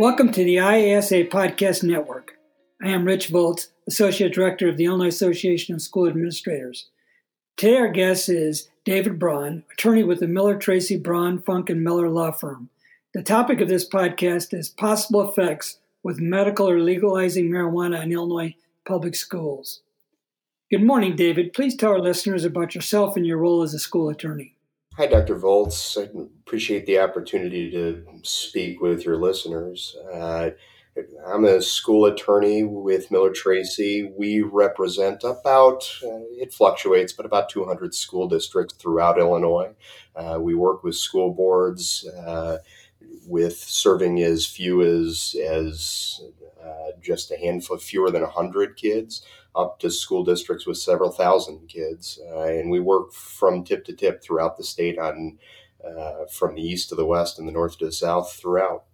Welcome to the IASA Podcast Network. I am Rich Voltz, Associate Director of the Illinois Association of School Administrators. Today, our guest is David Braun, attorney with the Miller Tracy Braun Funk and Miller Law Firm. The topic of this podcast is possible effects with medical or legalizing marijuana in Illinois public schools. Good morning, David. Please tell our listeners about yourself and your role as a school attorney. Hi, Dr. Voltz. I appreciate the opportunity to speak with your listeners. Uh, I'm a school attorney with Miller Tracy. We represent about, uh, it fluctuates, but about 200 school districts throughout Illinois. Uh, we work with school boards uh, with serving as few as, as uh, just a handful, fewer than 100 kids up to school districts with several thousand kids. Uh, and we work from tip to tip throughout the state on uh, from the east to the west and the north to the south throughout.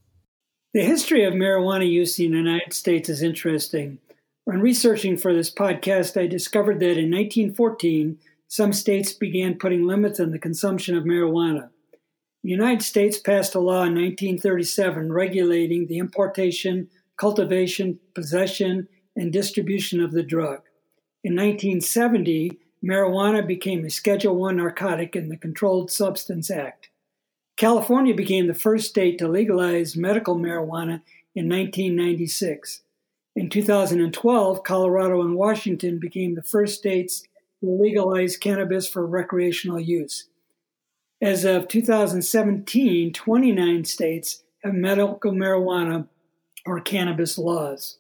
The history of marijuana use in the United States is interesting. When researching for this podcast, I discovered that in 1914, some states began putting limits on the consumption of marijuana. The United States passed a law in 1937 regulating the importation, cultivation, possession, and distribution of the drug. In 1970, marijuana became a Schedule I narcotic in the Controlled Substance Act. California became the first state to legalize medical marijuana in 1996. In 2012, Colorado and Washington became the first states to legalize cannabis for recreational use. As of 2017, 29 states have medical marijuana or cannabis laws.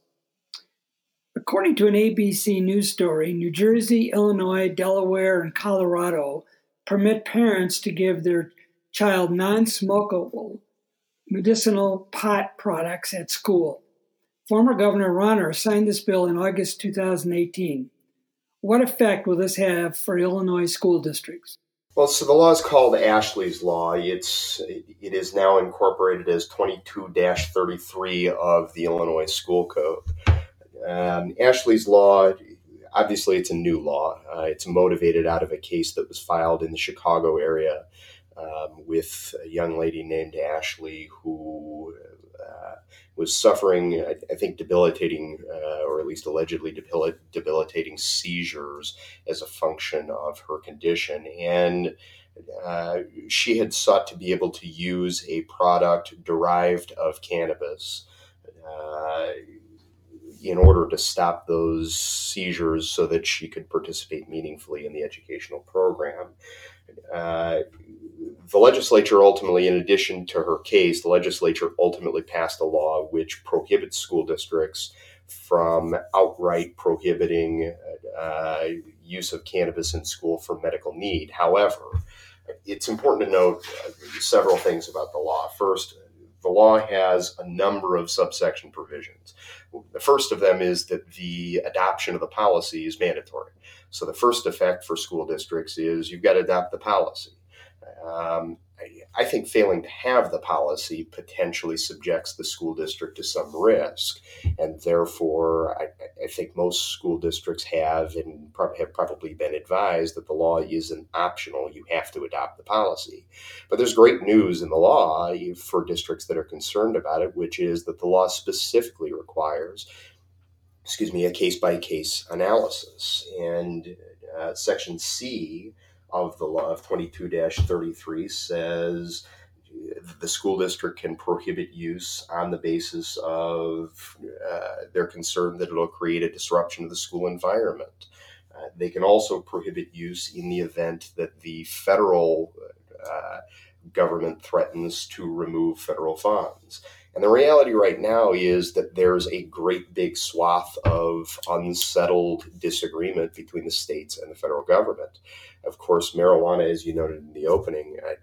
According to an ABC News story, New Jersey, Illinois, Delaware, and Colorado permit parents to give their child non smokable medicinal pot products at school. Former Governor Rauner signed this bill in August 2018. What effect will this have for Illinois school districts? Well, so the law is called Ashley's Law. It's it is now incorporated as 22-33 of the Illinois School Code. Um, Ashley's Law, obviously, it's a new law. Uh, it's motivated out of a case that was filed in the Chicago area um, with a young lady named Ashley who uh, was suffering, I, I think, debilitating, uh, or at least allegedly debil- debilitating seizures as a function of her condition. And uh, she had sought to be able to use a product derived of cannabis. Uh, in order to stop those seizures so that she could participate meaningfully in the educational program. Uh, the legislature ultimately, in addition to her case, the legislature ultimately passed a law which prohibits school districts from outright prohibiting uh, use of cannabis in school for medical need. However, it's important to note uh, several things about the law. First, the law has a number of subsection provisions. The first of them is that the adoption of the policy is mandatory. So the first effect for school districts is you've got to adopt the policy. Um, I, think failing to have the policy potentially subjects the school district to some risk, and therefore, I, I think most school districts have and have probably been advised that the law isn't optional. You have to adopt the policy. But there's great news in the law for districts that are concerned about it, which is that the law specifically requires excuse me, a case by case analysis. And uh, Section C of the law of 22 33 says the school district can prohibit use on the basis of uh, they're concerned that it'll create a disruption of the school environment. Uh, they can also prohibit use in the event that the federal uh, government threatens to remove federal funds. And the reality right now is that there's a great big swath of unsettled disagreement between the states and the federal government. Of course, marijuana, as you noted in the opening, uh,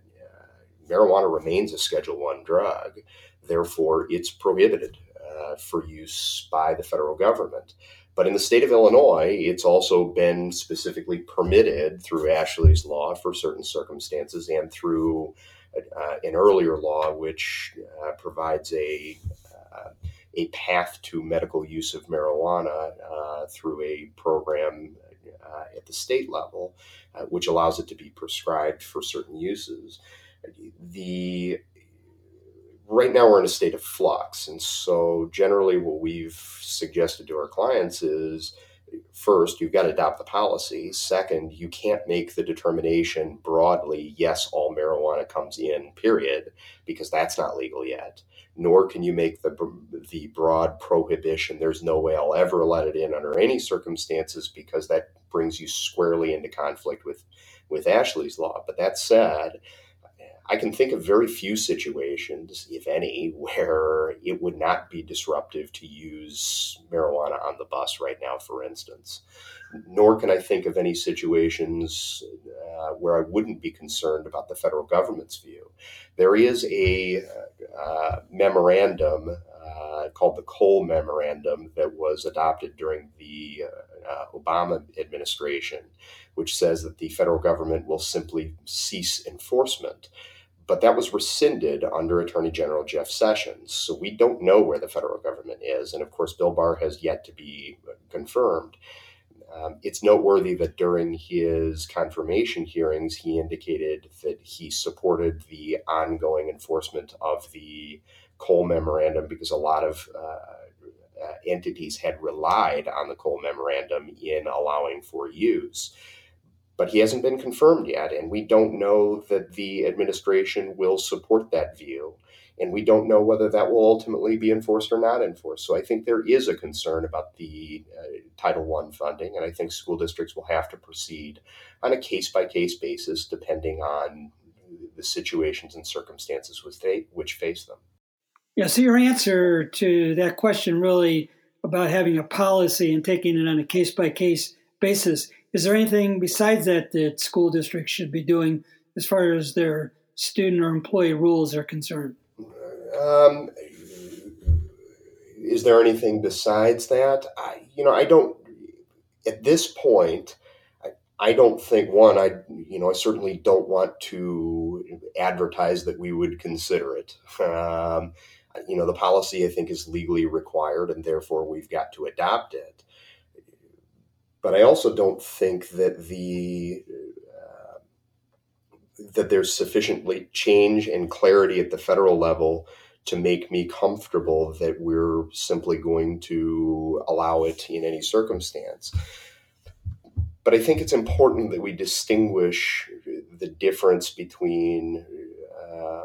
marijuana remains a Schedule One drug. Therefore, it's prohibited uh, for use by the federal government. But in the state of Illinois, it's also been specifically permitted through Ashley's law for certain circumstances and through uh, an earlier law which uh, provides a uh, a path to medical use of marijuana uh, through a program uh, at the state level, which allows it to be prescribed for certain uses. The right now we're in a state of flux. And so, generally, what we've suggested to our clients is first, you've got to adopt the policy. Second, you can't make the determination broadly, yes, all marijuana comes in, period, because that's not legal yet. Nor can you make the, the broad prohibition, there's no way I'll ever let it in under any circumstances, because that brings you squarely into conflict with, with Ashley's law. But that said, I can think of very few situations, if any, where it would not be disruptive to use marijuana on the bus right now, for instance. Nor can I think of any situations uh, where I wouldn't be concerned about the federal government's view. There is a uh, memorandum uh, called the Cole Memorandum that was adopted during the uh, uh, Obama administration, which says that the federal government will simply cease enforcement but that was rescinded under Attorney General Jeff Sessions. So we don't know where the federal government is. And of course, Bill Barr has yet to be confirmed. Um, it's noteworthy that during his confirmation hearings, he indicated that he supported the ongoing enforcement of the Cole Memorandum because a lot of uh, uh, entities had relied on the Cole Memorandum in allowing for use but he hasn't been confirmed yet. And we don't know that the administration will support that view. And we don't know whether that will ultimately be enforced or not enforced. So I think there is a concern about the uh, Title I funding. And I think school districts will have to proceed on a case by case basis, depending on the situations and circumstances which face them. Yeah, so your answer to that question really about having a policy and taking it on a case by case basis is there anything besides that that school districts should be doing as far as their student or employee rules are concerned? Um, is there anything besides that? I, you know, I don't. At this point, I, don't think one. I, you know, I certainly don't want to advertise that we would consider it. Um, you know, the policy I think is legally required, and therefore we've got to adopt it but I also don't think that the uh, that there's sufficiently change and clarity at the federal level to make me comfortable that we're simply going to allow it in any circumstance. But I think it's important that we distinguish the difference between uh,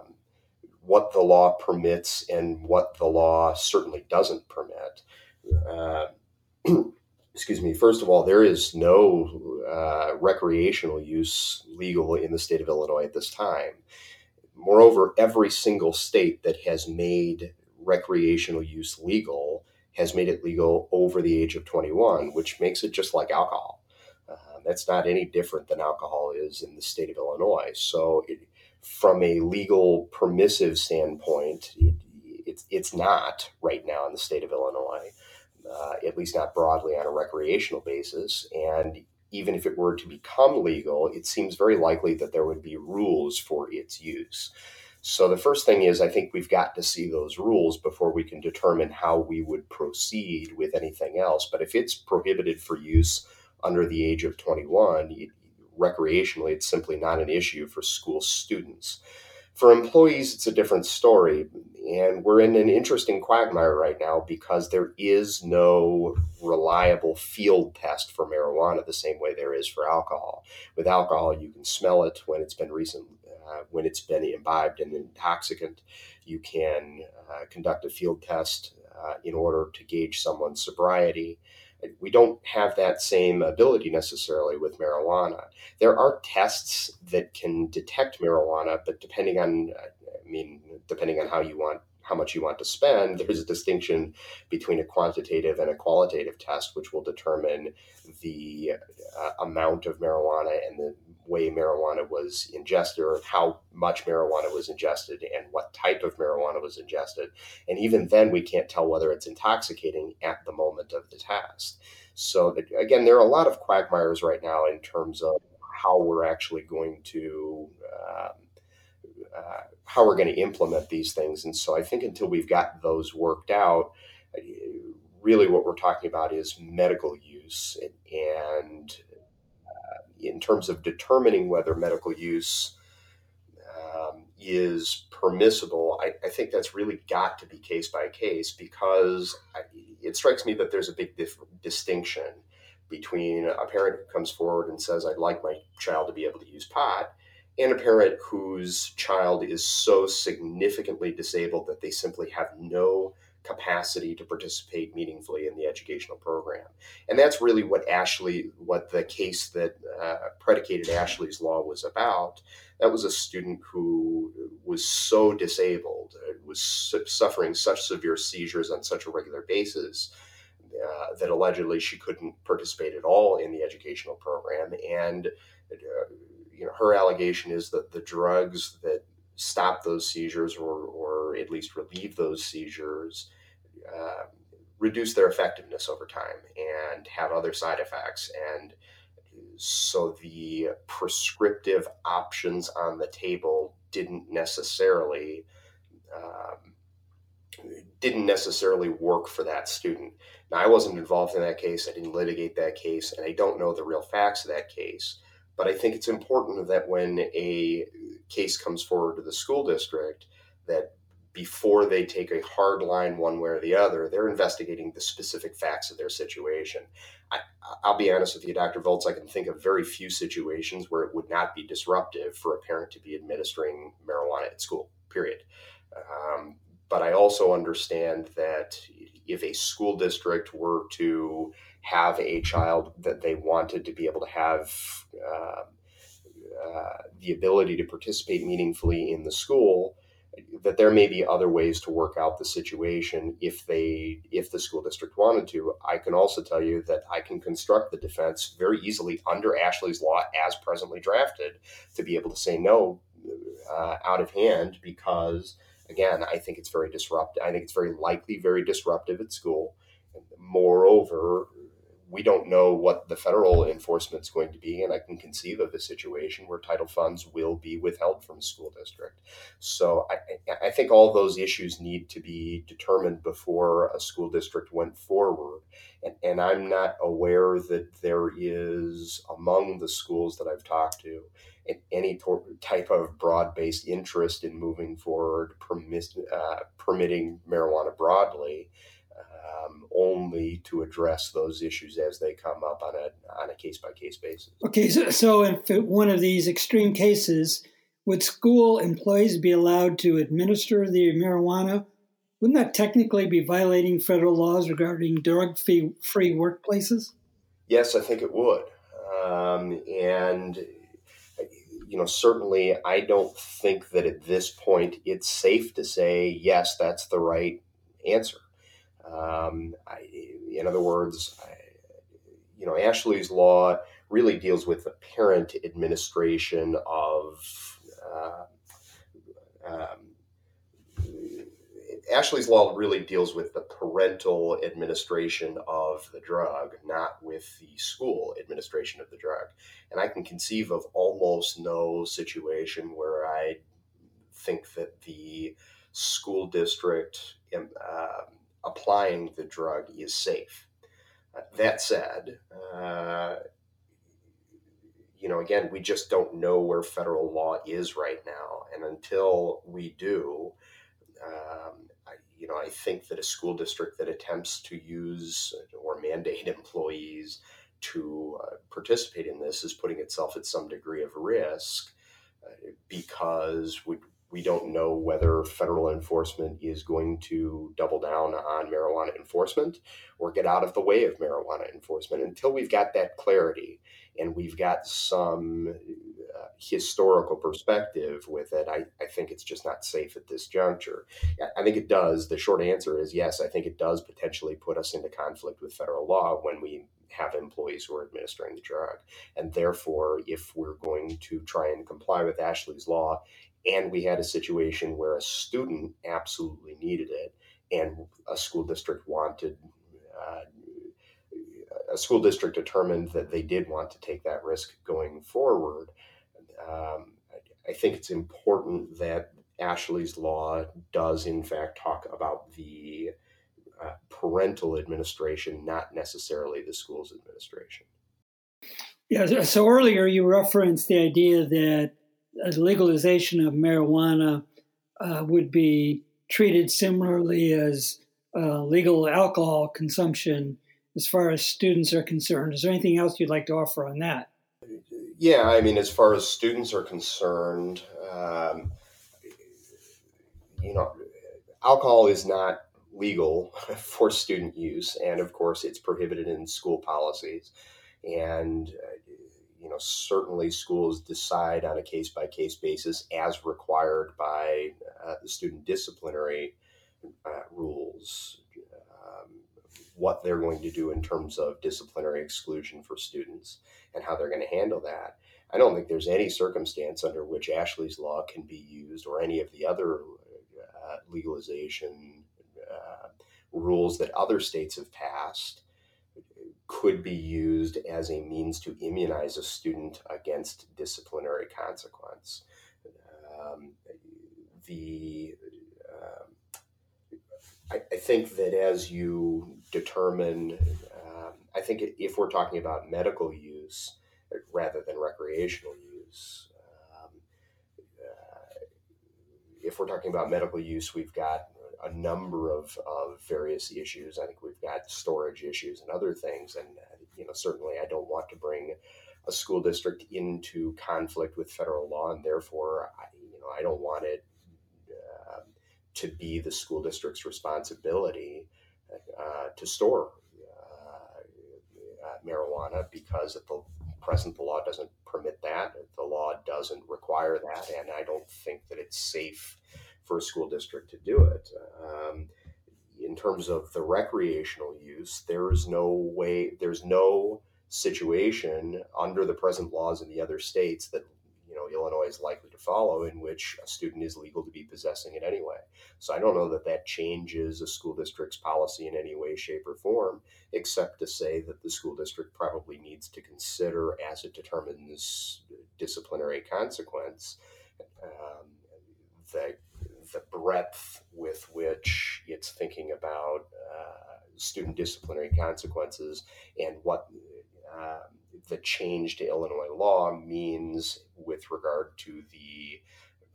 what the law permits and what the law certainly doesn't permit. Uh, excuse me, first of all, there is no uh, recreational use legal in the state of Illinois at this time. Moreover, every single state that has made recreational use legal has made it legal over the age of 21, which makes it just like alcohol. Uh, that's not any different than alcohol is in the state of Illinois. So, it, from a legal permissive standpoint, it, it's, it's not right now in the state of Illinois uh, at least not broadly on a recreational basis. And even if it were to become legal, it seems very likely that there would be rules for its use. So the first thing is, I think we've got to see those rules before we can determine how we would proceed with anything else. But if it's prohibited for use under the age of 21, it, recreationally, it's simply not an issue for school students. For employees, it's a different story. And we're in an interesting quagmire right now because there is no reliable field test for marijuana the same way there is for alcohol. With alcohol, you can smell it when it's been recent, uh, when it's been imbibed in an intoxicant. You can uh, conduct a field test uh, in order to gauge someone's sobriety. We don't have that same ability necessarily with marijuana. There are tests that can detect marijuana, but depending on, I mean, depending on how you want how much you want to spend, there's a distinction between a quantitative and a qualitative test, which will determine the uh, amount of marijuana and the way marijuana was ingested or how much marijuana was ingested and what type of marijuana was ingested. And even then, we can't tell whether it's intoxicating at the moment of the test. So, again, there are a lot of quagmires right now in terms of how we're actually going to. Um, uh, how we're going to implement these things. And so I think until we've got those worked out, uh, really what we're talking about is medical use. And in terms of determining whether medical use um, is permissible, I, I, think that's really got to be case by case because I, it strikes me that there's a big dif- distinction between a parent who comes forward and says, I'd like my child to be able to use pot, and a parent whose child is so significantly disabled that they simply have no capacity to participate meaningfully in the educational program. And that's really what Ashley, what the case that uh, predicated Ashley's law was about. That was a student who was so disabled, uh, was suffering such severe seizures on such a regular basis. Uh, that allegedly she couldn't participate at all in the educational program, and uh, you know her allegation is that the drugs that stop those seizures or, or at least relieve those seizures uh, reduce their effectiveness over time and have other side effects. And so the prescriptive options on the table didn't necessarily um, didn't necessarily work for that student. Now, I wasn't involved in that case. I didn't litigate that case, and I don't know the real facts of that case. But I think it's important that when a case comes forward to the school district, that before they take a hard line one way or the other, they're investigating the specific facts of their situation. I, will be honest with you, Dr. Voltz, I can think of very few situations where it would not be disruptive for a parent to be administering marijuana at school, period. Um, but I also understand that if a school district were to have a child that they wanted to be able to have uh, uh, the ability to participate meaningfully in the school, that there may be other ways to work out the situation if they if the school district wanted to. I can also tell you that i can construct the defense very easily under ashley's law as presently drafted to be able to say no uh, out of hand because again i think it's very disruptive i think it's very likely very disruptive at school. Moreover we don't know what the federal enforcement is going to be, and I can conceive of a situation where title funds will be withheld from a school district. So I, I think all those issues need to be determined before a school district went forward. And, and I'm not aware that there is among the schools that I've talked to any type of broad-based interest in moving forward, permis- uh, permitting marijuana broadly um, only to address those issues as they come up on a on a case by case basis. Okay, so, so in one of these extreme cases, would school employees be allowed to administer the marijuana? Wouldn't that technically be violating federal laws regarding drug free workplaces? Yes, I think it would. Um, and you know, certainly, I don't think that at this point it's safe to say yes, that's the right answer. Um, I, in other words, I, you know, Ashley's law really deals with the parent administration of. Uh, um, Ashley's law really deals with the parental administration of the drug, not with the school administration of the drug. And I can conceive of almost no situation where I think that the school district um, applying the drug is safe. Uh, that said, uh, you know, again, we just don't know where federal law is right now. And until we do, um, I, you know, I think that a school district that attempts to use or mandate employees to uh, participate in this is putting itself at some degree of risk uh, because we, we don't know whether federal enforcement is going to double down on marijuana enforcement or get out of the way of marijuana enforcement until we've got that clarity and we've got some uh, historical perspective with it. I, I think it's just not safe at this juncture. I think it does. The short answer is yes, I think it does potentially put us into conflict with federal law when we have employees who are administering the drug. And therefore, if we're going to try and comply with Ashley's law, and we had a situation where a student absolutely needed it and a school district wanted uh, a school district determined that they did want to take that risk going forward um, I think it's important that Ashley's law does, in fact, talk about the uh, parental administration, not necessarily the school's administration. Yeah, so earlier you referenced the idea that legalization of marijuana uh, would be treated similarly as uh, legal alcohol consumption as far as students are concerned. Is there anything else you'd like to offer on that? Yeah, I mean, as far as students are concerned, um, you know, alcohol is not legal for student use, and of course, it's prohibited in school policies. And uh, you know, certainly schools decide on a case by case basis, as required by uh, the student disciplinary uh, rules, um, what they're going to do in terms of disciplinary exclusion for students and how they're going to handle that. I don't think there's any circumstance under which Ashley's law can be used or any of the other uh, legalization uh, rules that other states have passed could be used as a means to immunize a student against disciplinary consequence. Um, the um, I, I, think that as you determine, um, I think if we're talking about medical use rather than recreational use, um, uh, if we're talking about medical use, we've got a number of, of various issues. I think we've got storage issues and other things, and you know certainly I don't want to bring a school district into conflict with federal law, and therefore I, you know I don't want it uh, to be the school district's responsibility uh, to store uh, uh marijuana because at the present the law doesn't permit that. The law doesn't require that, and I don't think that it's safe for a school district to do it. Um, in terms of the recreational use, there is no way, there's no situation under the present laws in the other states that you know Illinois is likely to follow in which a student is legal to be possessing it anyway. So I don't know that that changes a school district's policy in any way, shape, or form, except to say that the school district probably needs to consider as it determines disciplinary consequence um, that the breadth with which it's thinking about uh, student disciplinary consequences and what uh, the change to Illinois law means with regard to the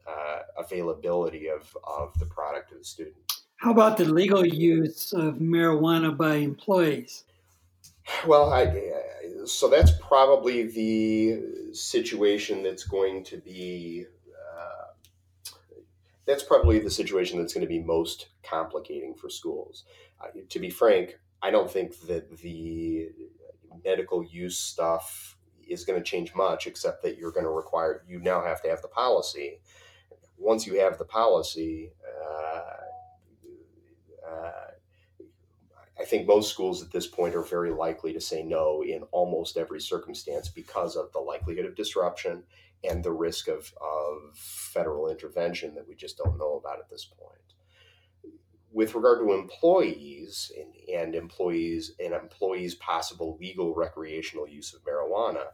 uh, availability of, of the product to the student. How about the legal use of marijuana by employees? Well, I, so that's probably the situation that's going to be that's probably the situation that's going to be most complicating for schools. Uh, to be frank, I don't think that the medical use stuff is going to change much, except that you're going to require, you now have to have the policy. Once you have the policy, uh, uh, I think most schools at this point are very likely to say no in almost every circumstance because of the likelihood of disruption and the risk of, of federal intervention that we just don't know about at this point. With regard to employees and, and employees and employees' possible legal recreational use of marijuana,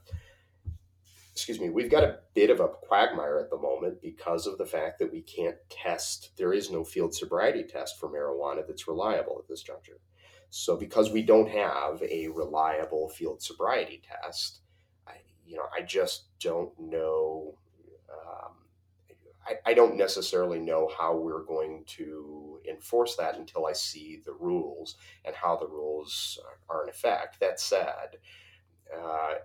excuse me, we've got a bit of a quagmire at the moment because of the fact that we can't test, there is no field sobriety test for marijuana that's reliable at this juncture. So, because we don't have a reliable field sobriety test, you know, I just don't know. Um, I, I don't necessarily know how we're going to enforce that until I see the rules and how the rules are in effect. That said, uh,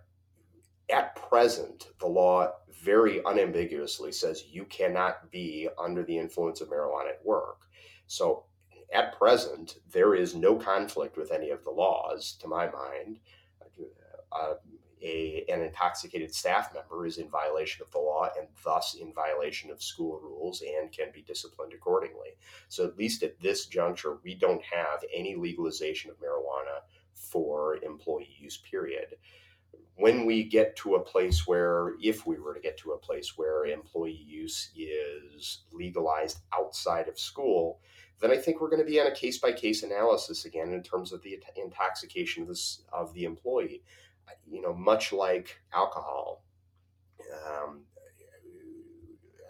at present, the law very unambiguously says you cannot be under the influence of marijuana at work. So, at present, there is no conflict with any of the laws, to my mind. Uh, a, an intoxicated staff member is in violation of the law and thus in violation of school rules and can be disciplined accordingly. So, at least at this juncture, we don't have any legalization of marijuana for employee use, period. When we get to a place where, if we were to get to a place where employee use is legalized outside of school, then I think we're going to be on a case by case analysis again in terms of the intoxication of, this, of the employee you know, much like alcohol, um,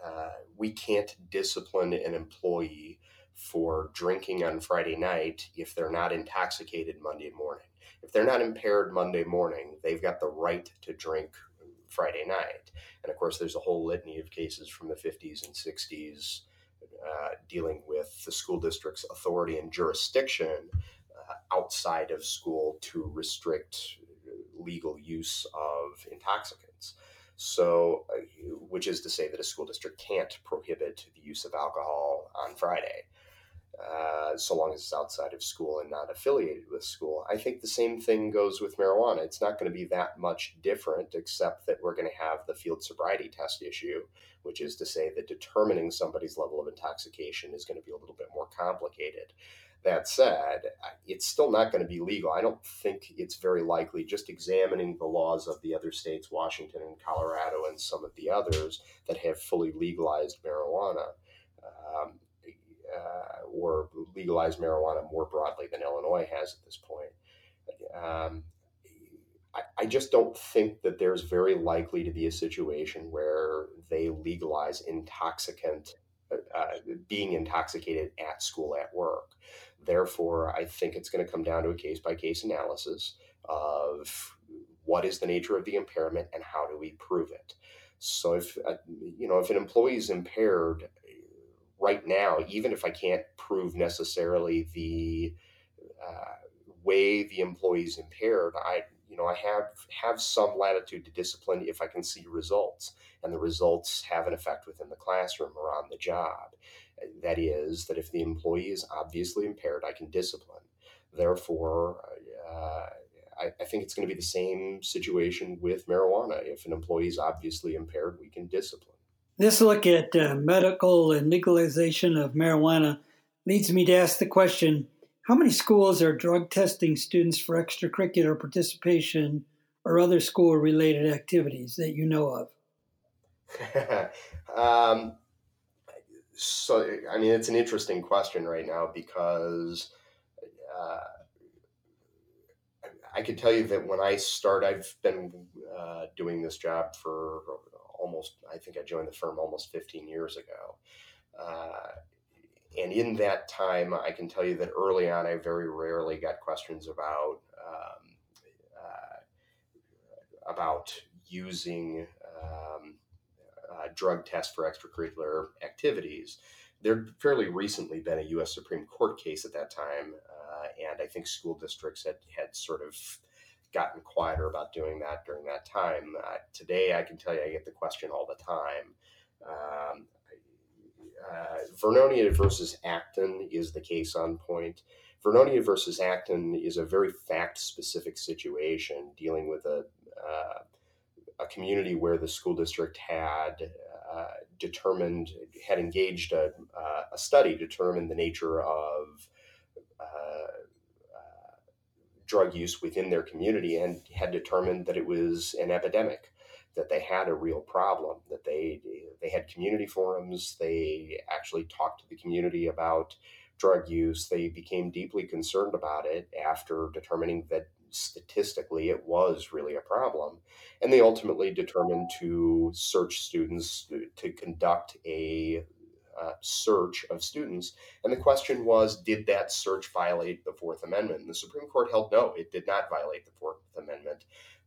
uh, we can't discipline an employee for drinking on Friday night if they're not intoxicated Monday morning. If they're not impaired Monday morning, they've got the right to drink Friday night. And of course, there's a whole litany of cases from the 50s and 60s uh, dealing with the school district's authority and jurisdiction uh, outside of school to restrict legal use of intoxicants. So, uh, which is to say that a school district can't prohibit the use of alcohol on Friday. Uh, so long as it's outside of school and not affiliated with school. I think the same thing goes with marijuana. It's not going to be that much different, except that we're going to have the field sobriety test issue, which is to say that determining somebody's level of intoxication is going to be a little bit more complicated. That said, it's still not going to be legal. I don't think it's very likely, just examining the laws of the other states, Washington and Colorado, and some of the others that have fully legalized marijuana. Um, uh, or legalized marijuana more broadly than Illinois has at this point. Um, I, I, just don't think that there's very likely to be a situation where they legalize intoxicant, uh, uh being intoxicated at school, at work. Therefore, I think it's going to come down to a case by case analysis of what is the nature of the impairment and how do we prove it. So if uh, you know if an employee is impaired right now, even if I can't prove necessarily the uh, way the employee is impaired, I you know I have have some latitude to discipline if I can see results, and the results have an effect within the classroom or on the job. That is, that if the employee is obviously impaired, I can discipline. Therefore, uh, I, I, think it's going to be the same situation with marijuana. If an employee is obviously impaired, we can discipline. This look at uh, medical and legalization of marijuana leads me to ask the question how many schools are drug testing students for extracurricular participation or other school related activities that you know of? um, so, I mean, it's an interesting question right now because uh, I can tell you that when I start, I've been uh, doing this job for almost, I think I joined the firm almost 15 years ago. Uh, and in that time, I can tell you that early on, I very rarely got questions about um, uh, about using um, drug test for extracurricular activities. There fairly recently been a U.S. Supreme Court case at that time, uh, and I think school districts had had sort of gotten quieter about doing that during that time. Uh, today, I can tell you, I get the question all the time. Um, uh, Vernonia versus Acton is the case on point. Vernonia versus Acton is a very fact specific situation dealing with a, uh, a community where the school district had uh, determined, had engaged a, uh, a study to determine the nature of uh, drug use within their community and had determined that it was an epidemic that they had a real problem that they they had community forums they actually talked to the community about drug use they became deeply concerned about it after determining that statistically it was really a problem and they ultimately determined to search students to conduct a uh, search of students. And the question was, did that search violate the Fourth Amendment? And the Supreme Court held no, it did not violate the Fourth Amendment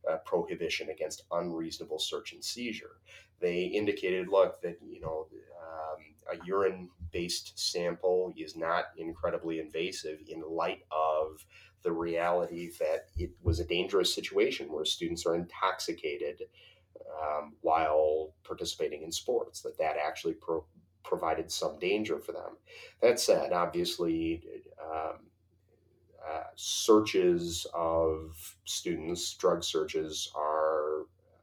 uh, prohibition against unreasonable search and seizure. They indicated, look, that you know um, a urine-based sample is not incredibly invasive in light of the reality that it was a dangerous situation where students are intoxicated um, while participating in sports. That that actually pro- provided some danger for them. That said, obviously, um, uh, searches of students, drug searches, are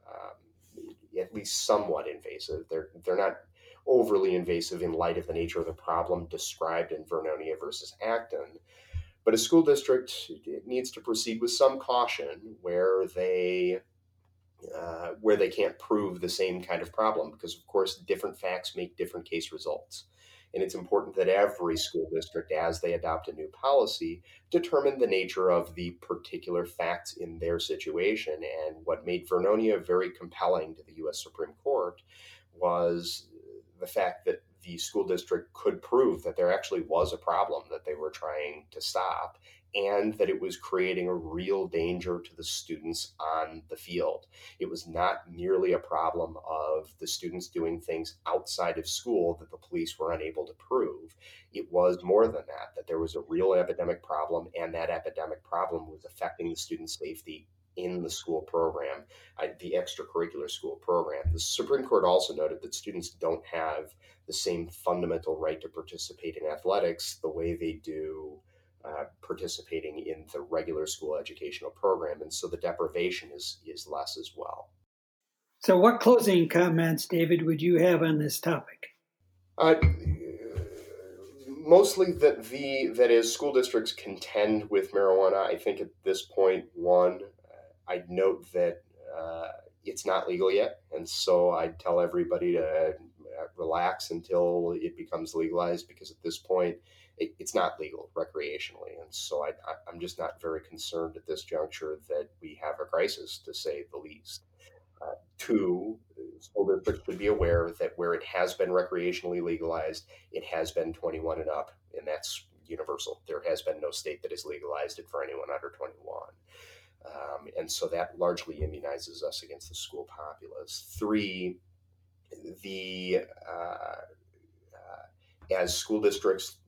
um, at least somewhat invasive. They're they're not overly invasive in light of the nature of the problem described in Vernonia versus Acton. But a school district needs to proceed with some caution where they uh, where they can't prove the same kind of problem because, of course, different facts make different case results. And it's important that every school district, as they adopt a new policy, determine the nature of the particular facts in their situation. And what made Vernonia very compelling to the U.S. Supreme Court was the fact that the school district could prove that there actually was a problem that they were trying to stop and that it was creating a real danger to the students on the field. It was not merely a problem of the students doing things outside of school that the police were unable to prove. It was more than that, that there was a real epidemic problem, and that epidemic problem was affecting the students' safety in the school program, the extracurricular school program. The Supreme Court also noted that students don't have the same fundamental right to participate in athletics the way they do uh, participating in the regular school educational program, and so the deprivation is is less as well. So, what closing comments, David, would you have on this topic? Uh, mostly that the that is school districts contend with marijuana. I think at this point, one, I'd note that uh, it's not legal yet, and so I'd tell everybody to relax until it becomes legalized because at this point it, it's not legal recreationally and so I, am just not very concerned at this juncture that we have a crisis to say the least. Uh, two school districts should be aware that where it has been recreationally legalized it has been 21 and up and that's universal. There has been no state that has legalized it for anyone under 21 um, and so that largely immunizes us against the school populace. Three, the uh, uh, as school districts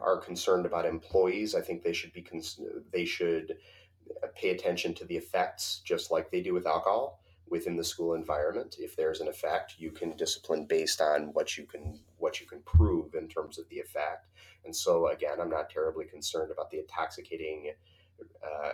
are concerned about employees, I think they should be cons- they should pay attention to the effects, just like they do with alcohol within the school environment. If there's an effect, you can discipline based on what you can what you can prove in terms of the effect. And so, again, I'm not terribly concerned about the intoxicating uh,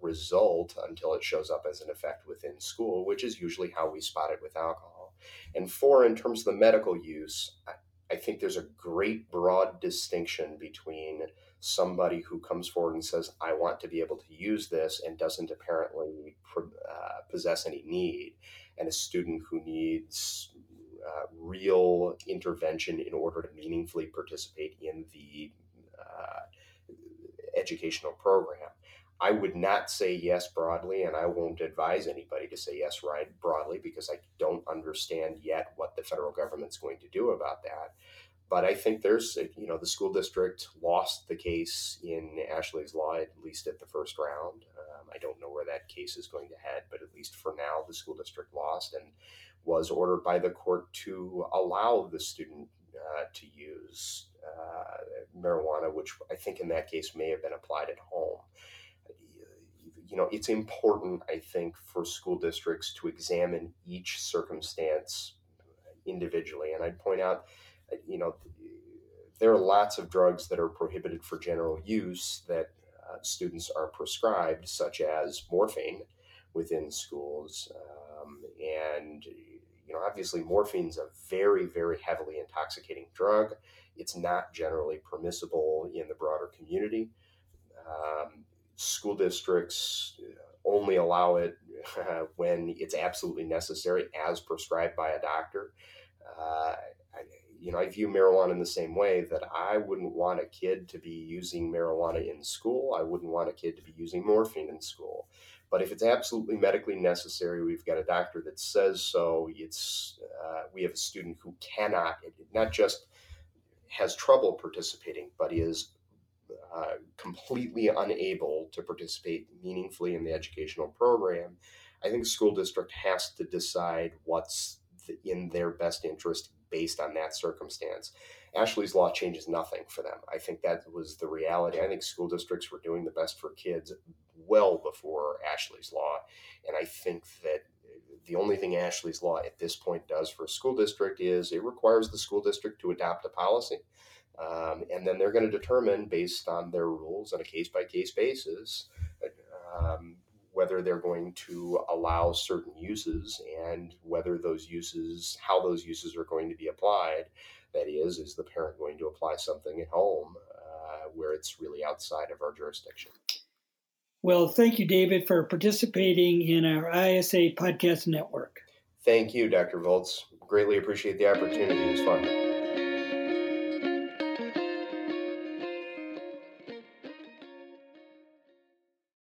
result until it shows up as an effect within school, which is usually how we spot it with alcohol. And four, in terms of the medical use, I, I think there's a great broad distinction between somebody who comes forward and says, I want to be able to use this and doesn't apparently uh, possess any need, and a student who needs uh, real intervention in order to meaningfully participate in the uh, educational program. I would not say yes broadly, and I won't advise anybody to say yes right broadly because I don't understand yet what the federal government's going to do about that. But I think there's, you know, the school district lost the case in Ashley's Law, at least at the first round. Um, I don't know where that case is going to head, but at least for now, the school district lost and was ordered by the court to allow the student uh, to use uh, marijuana, which I think in that case may have been applied at home you know, it's important, I think, for school districts to examine each circumstance individually. And I'd point out, you know, there are lots of drugs that are prohibited for general use that uh, students are prescribed, such as morphine within schools. Um, and, you know, obviously, morphine's a very, very heavily intoxicating drug. It's not generally permissible in the broader community. Um, school districts only allow it uh, when it's absolutely necessary as prescribed by a doctor. Uh, I, you know, I view marijuana in the same way that I wouldn't want a kid to be using marijuana in school. I wouldn't want a kid to be using morphine in school. But if it's absolutely medically necessary, we've got a doctor that says so. It's uh, we have a student who cannot, not just has trouble participating, but is uh, completely unable to participate meaningfully in the educational program, I think school district has to decide what's in their best interest based on that circumstance. Ashley's Law changes nothing for them. I think that was the reality. I think school districts were doing the best for kids well before Ashley's Law. And I think that the only thing Ashley's Law at this point does for a school district is it requires the school district to adopt a policy um, and then they're going to determine, based on their rules on a case by case basis, um, whether they're going to allow certain uses and whether those uses, how those uses are going to be applied. That is, is the parent going to apply something at home uh, where it's really outside of our jurisdiction? Well, thank you, David, for participating in our ISA podcast network. Thank you, Dr. Voltz. Greatly appreciate the opportunity. It was fun.